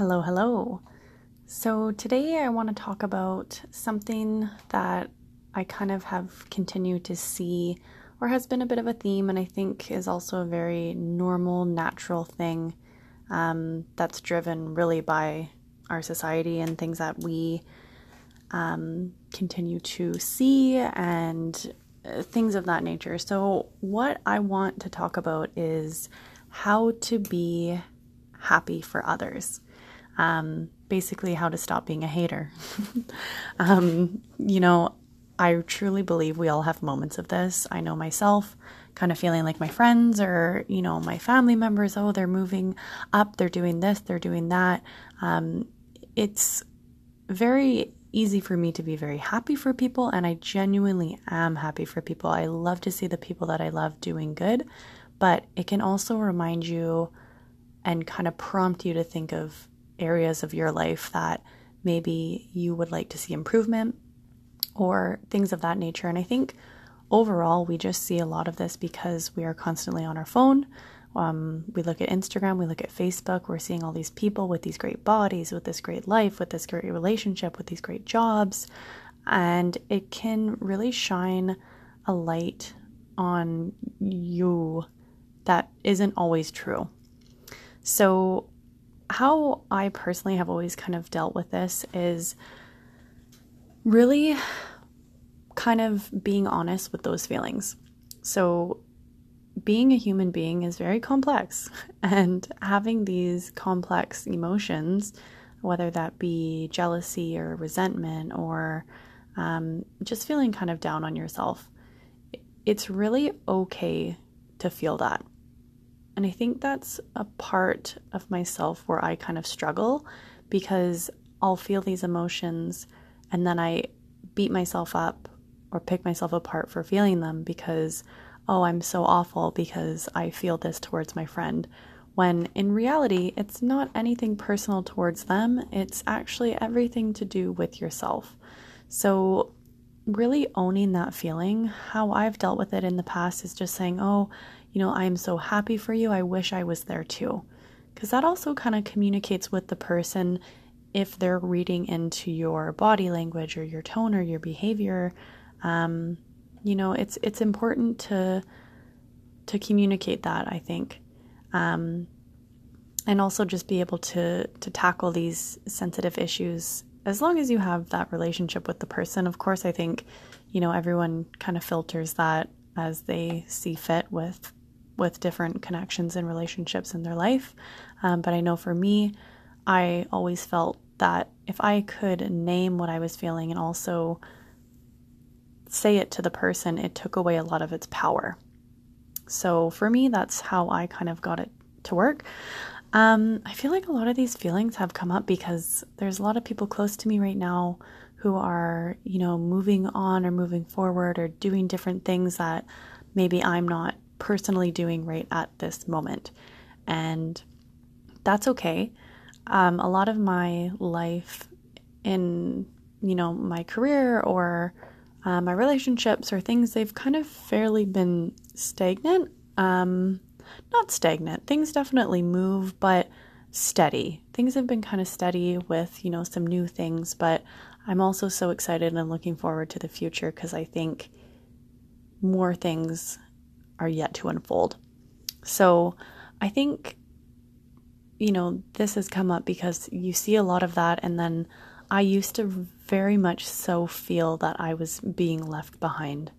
Hello, hello. So, today I want to talk about something that I kind of have continued to see or has been a bit of a theme, and I think is also a very normal, natural thing um, that's driven really by our society and things that we um, continue to see and uh, things of that nature. So, what I want to talk about is how to be happy for others um, basically how to stop being a hater. um, you know, I truly believe we all have moments of this. I know myself kind of feeling like my friends or, you know, my family members, oh, they're moving up, they're doing this, they're doing that. Um, it's very easy for me to be very happy for people, and I genuinely am happy for people. I love to see the people that I love doing good, but it can also remind you and kind of prompt you to think of areas of your life that maybe you would like to see improvement or things of that nature. And I think overall, we just see a lot of this because we are constantly on our phone. Um, we look at Instagram, we look at Facebook, we're seeing all these people with these great bodies, with this great life, with this great relationship, with these great jobs. And it can really shine a light on you that isn't always true. So how I personally have always kind of dealt with this is really kind of being honest with those feelings. So, being a human being is very complex, and having these complex emotions, whether that be jealousy or resentment or um, just feeling kind of down on yourself, it's really okay to feel that. And I think that's a part of myself where I kind of struggle because I'll feel these emotions and then I beat myself up or pick myself apart for feeling them because, oh, I'm so awful because I feel this towards my friend. When in reality, it's not anything personal towards them, it's actually everything to do with yourself. So, really owning that feeling, how I've dealt with it in the past is just saying, oh, you know, I'm so happy for you. I wish I was there too. Because that also kind of communicates with the person if they're reading into your body language or your tone or your behavior. Um, you know, it's it's important to to communicate that. I think, um, and also just be able to to tackle these sensitive issues as long as you have that relationship with the person. Of course, I think, you know, everyone kind of filters that as they see fit with with different connections and relationships in their life. Um, but I know for me, I always felt that if I could name what I was feeling and also say it to the person, it took away a lot of its power. So for me, that's how I kind of got it to work. Um, I feel like a lot of these feelings have come up because there's a lot of people close to me right now who are, you know, moving on or moving forward or doing different things that maybe I'm not personally doing right at this moment. And that's okay. Um, a lot of my life in, you know, my career or uh, my relationships or things, they've kind of fairly been stagnant. Um, not stagnant. Things definitely move, but steady. Things have been kind of steady with, you know, some new things, but I'm also so excited and looking forward to the future because I think more things are yet to unfold. So I think, you know, this has come up because you see a lot of that. And then I used to very much so feel that I was being left behind.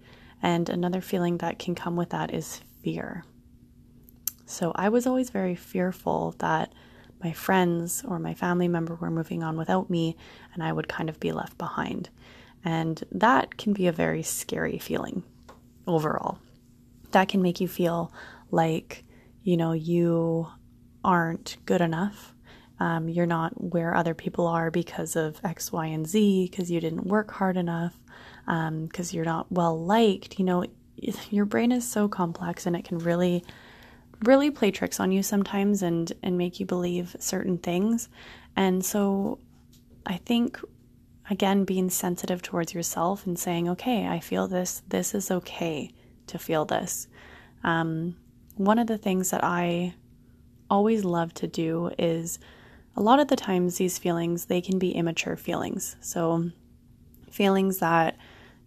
And another feeling that can come with that is fear. So I was always very fearful that my friends or my family member were moving on without me and I would kind of be left behind. And that can be a very scary feeling overall that can make you feel like, you know, you aren't good enough. Um, you're not where other people are because of X, Y, and Z, because you didn't work hard enough, because um, you're not well liked. You know, your brain is so complex and it can really, really play tricks on you sometimes and, and make you believe certain things. And so I think, again, being sensitive towards yourself and saying, okay, I feel this, this is okay to feel this. Um, one of the things that I always love to do is a lot of the times these feelings they can be immature feelings. So feelings that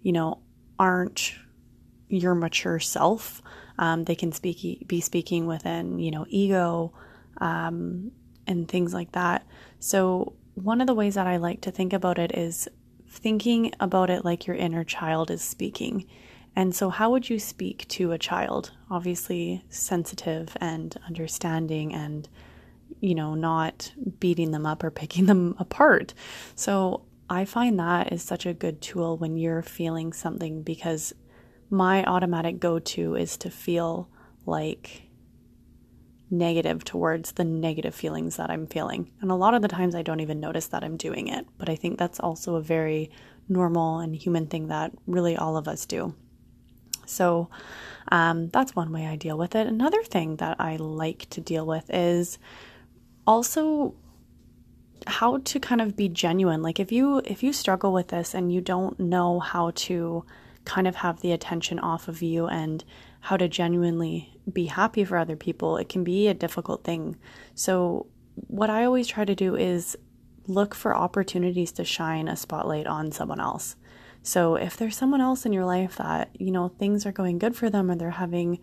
you know aren't your mature self. Um, they can speak be speaking within you know ego um, and things like that. So one of the ways that I like to think about it is thinking about it like your inner child is speaking. And so, how would you speak to a child? Obviously, sensitive and understanding and, you know, not beating them up or picking them apart. So, I find that is such a good tool when you're feeling something because my automatic go to is to feel like negative towards the negative feelings that I'm feeling. And a lot of the times I don't even notice that I'm doing it. But I think that's also a very normal and human thing that really all of us do. So um, that's one way I deal with it. Another thing that I like to deal with is also how to kind of be genuine. Like if you if you struggle with this and you don't know how to kind of have the attention off of you and how to genuinely be happy for other people, it can be a difficult thing. So, what I always try to do is look for opportunities to shine a spotlight on someone else. So, if there's someone else in your life that, you know, things are going good for them or they're having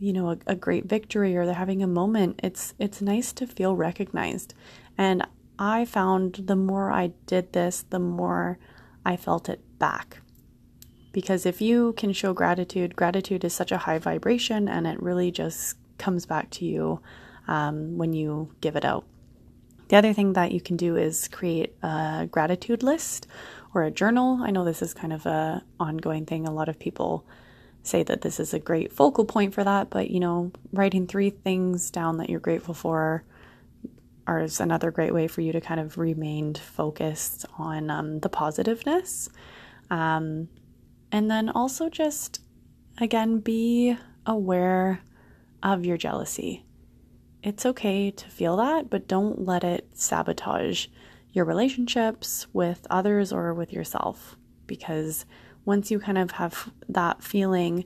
you know a, a great victory or they're having a moment it's it's nice to feel recognized and i found the more i did this the more i felt it back because if you can show gratitude, gratitude is such a high vibration and it really just comes back to you um, when you give it out. The other thing that you can do is create a gratitude list or a journal. I know this is kind of a ongoing thing. A lot of people say that this is a great focal point for that, but you know, writing three things down that you're grateful for is another great way for you to kind of remain focused on um, the positiveness. Um, and then also just, again, be aware of your jealousy. It's okay to feel that, but don't let it sabotage your relationships with others or with yourself. Because once you kind of have that feeling,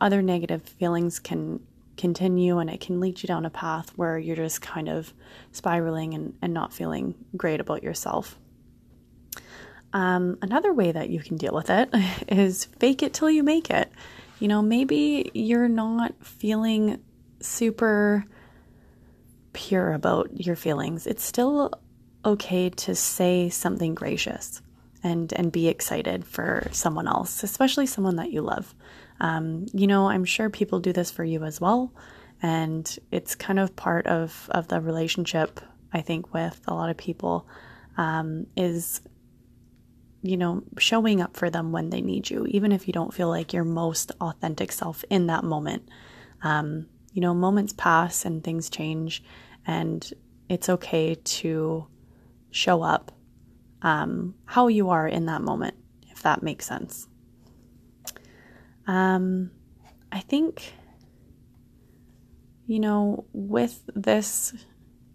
other negative feelings can continue and it can lead you down a path where you're just kind of spiraling and, and not feeling great about yourself. Um, another way that you can deal with it is fake it till you make it. You know, maybe you're not feeling super pure about your feelings. It's still okay to say something gracious and and be excited for someone else, especially someone that you love. Um, you know, I'm sure people do this for you as well, and it's kind of part of of the relationship. I think with a lot of people um, is you know, showing up for them when they need you, even if you don't feel like your most authentic self in that moment. Um, you know, moments pass and things change, and it's okay to show up um, how you are in that moment, if that makes sense. Um, I think, you know, with this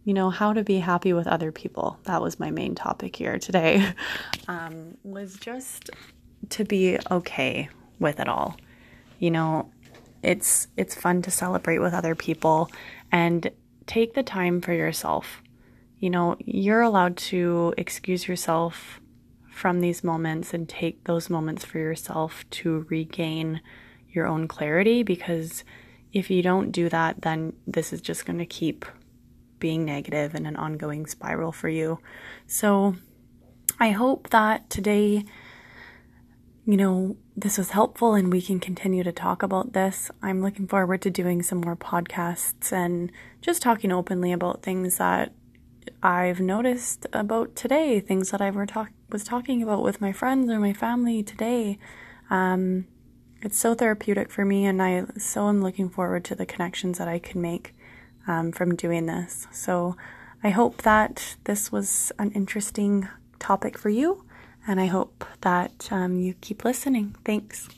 you know, how to be happy with other people. That was my main topic here today. Um, was just to be okay with it all. You know, it's it's fun to celebrate with other people and take the time for yourself. You know, you're allowed to excuse yourself from these moments and take those moments for yourself to regain your own clarity because if you don't do that, then this is just going to keep being negative and an ongoing spiral for you. So I hope that today, you know, this was helpful and we can continue to talk about this. I'm looking forward to doing some more podcasts and just talking openly about things that I've noticed about today, things that I were talk- was talking about with my friends or my family today. Um, it's so therapeutic for me, and I so am looking forward to the connections that I can make um, from doing this. So I hope that this was an interesting topic for you, and I hope that um, you keep listening. Thanks.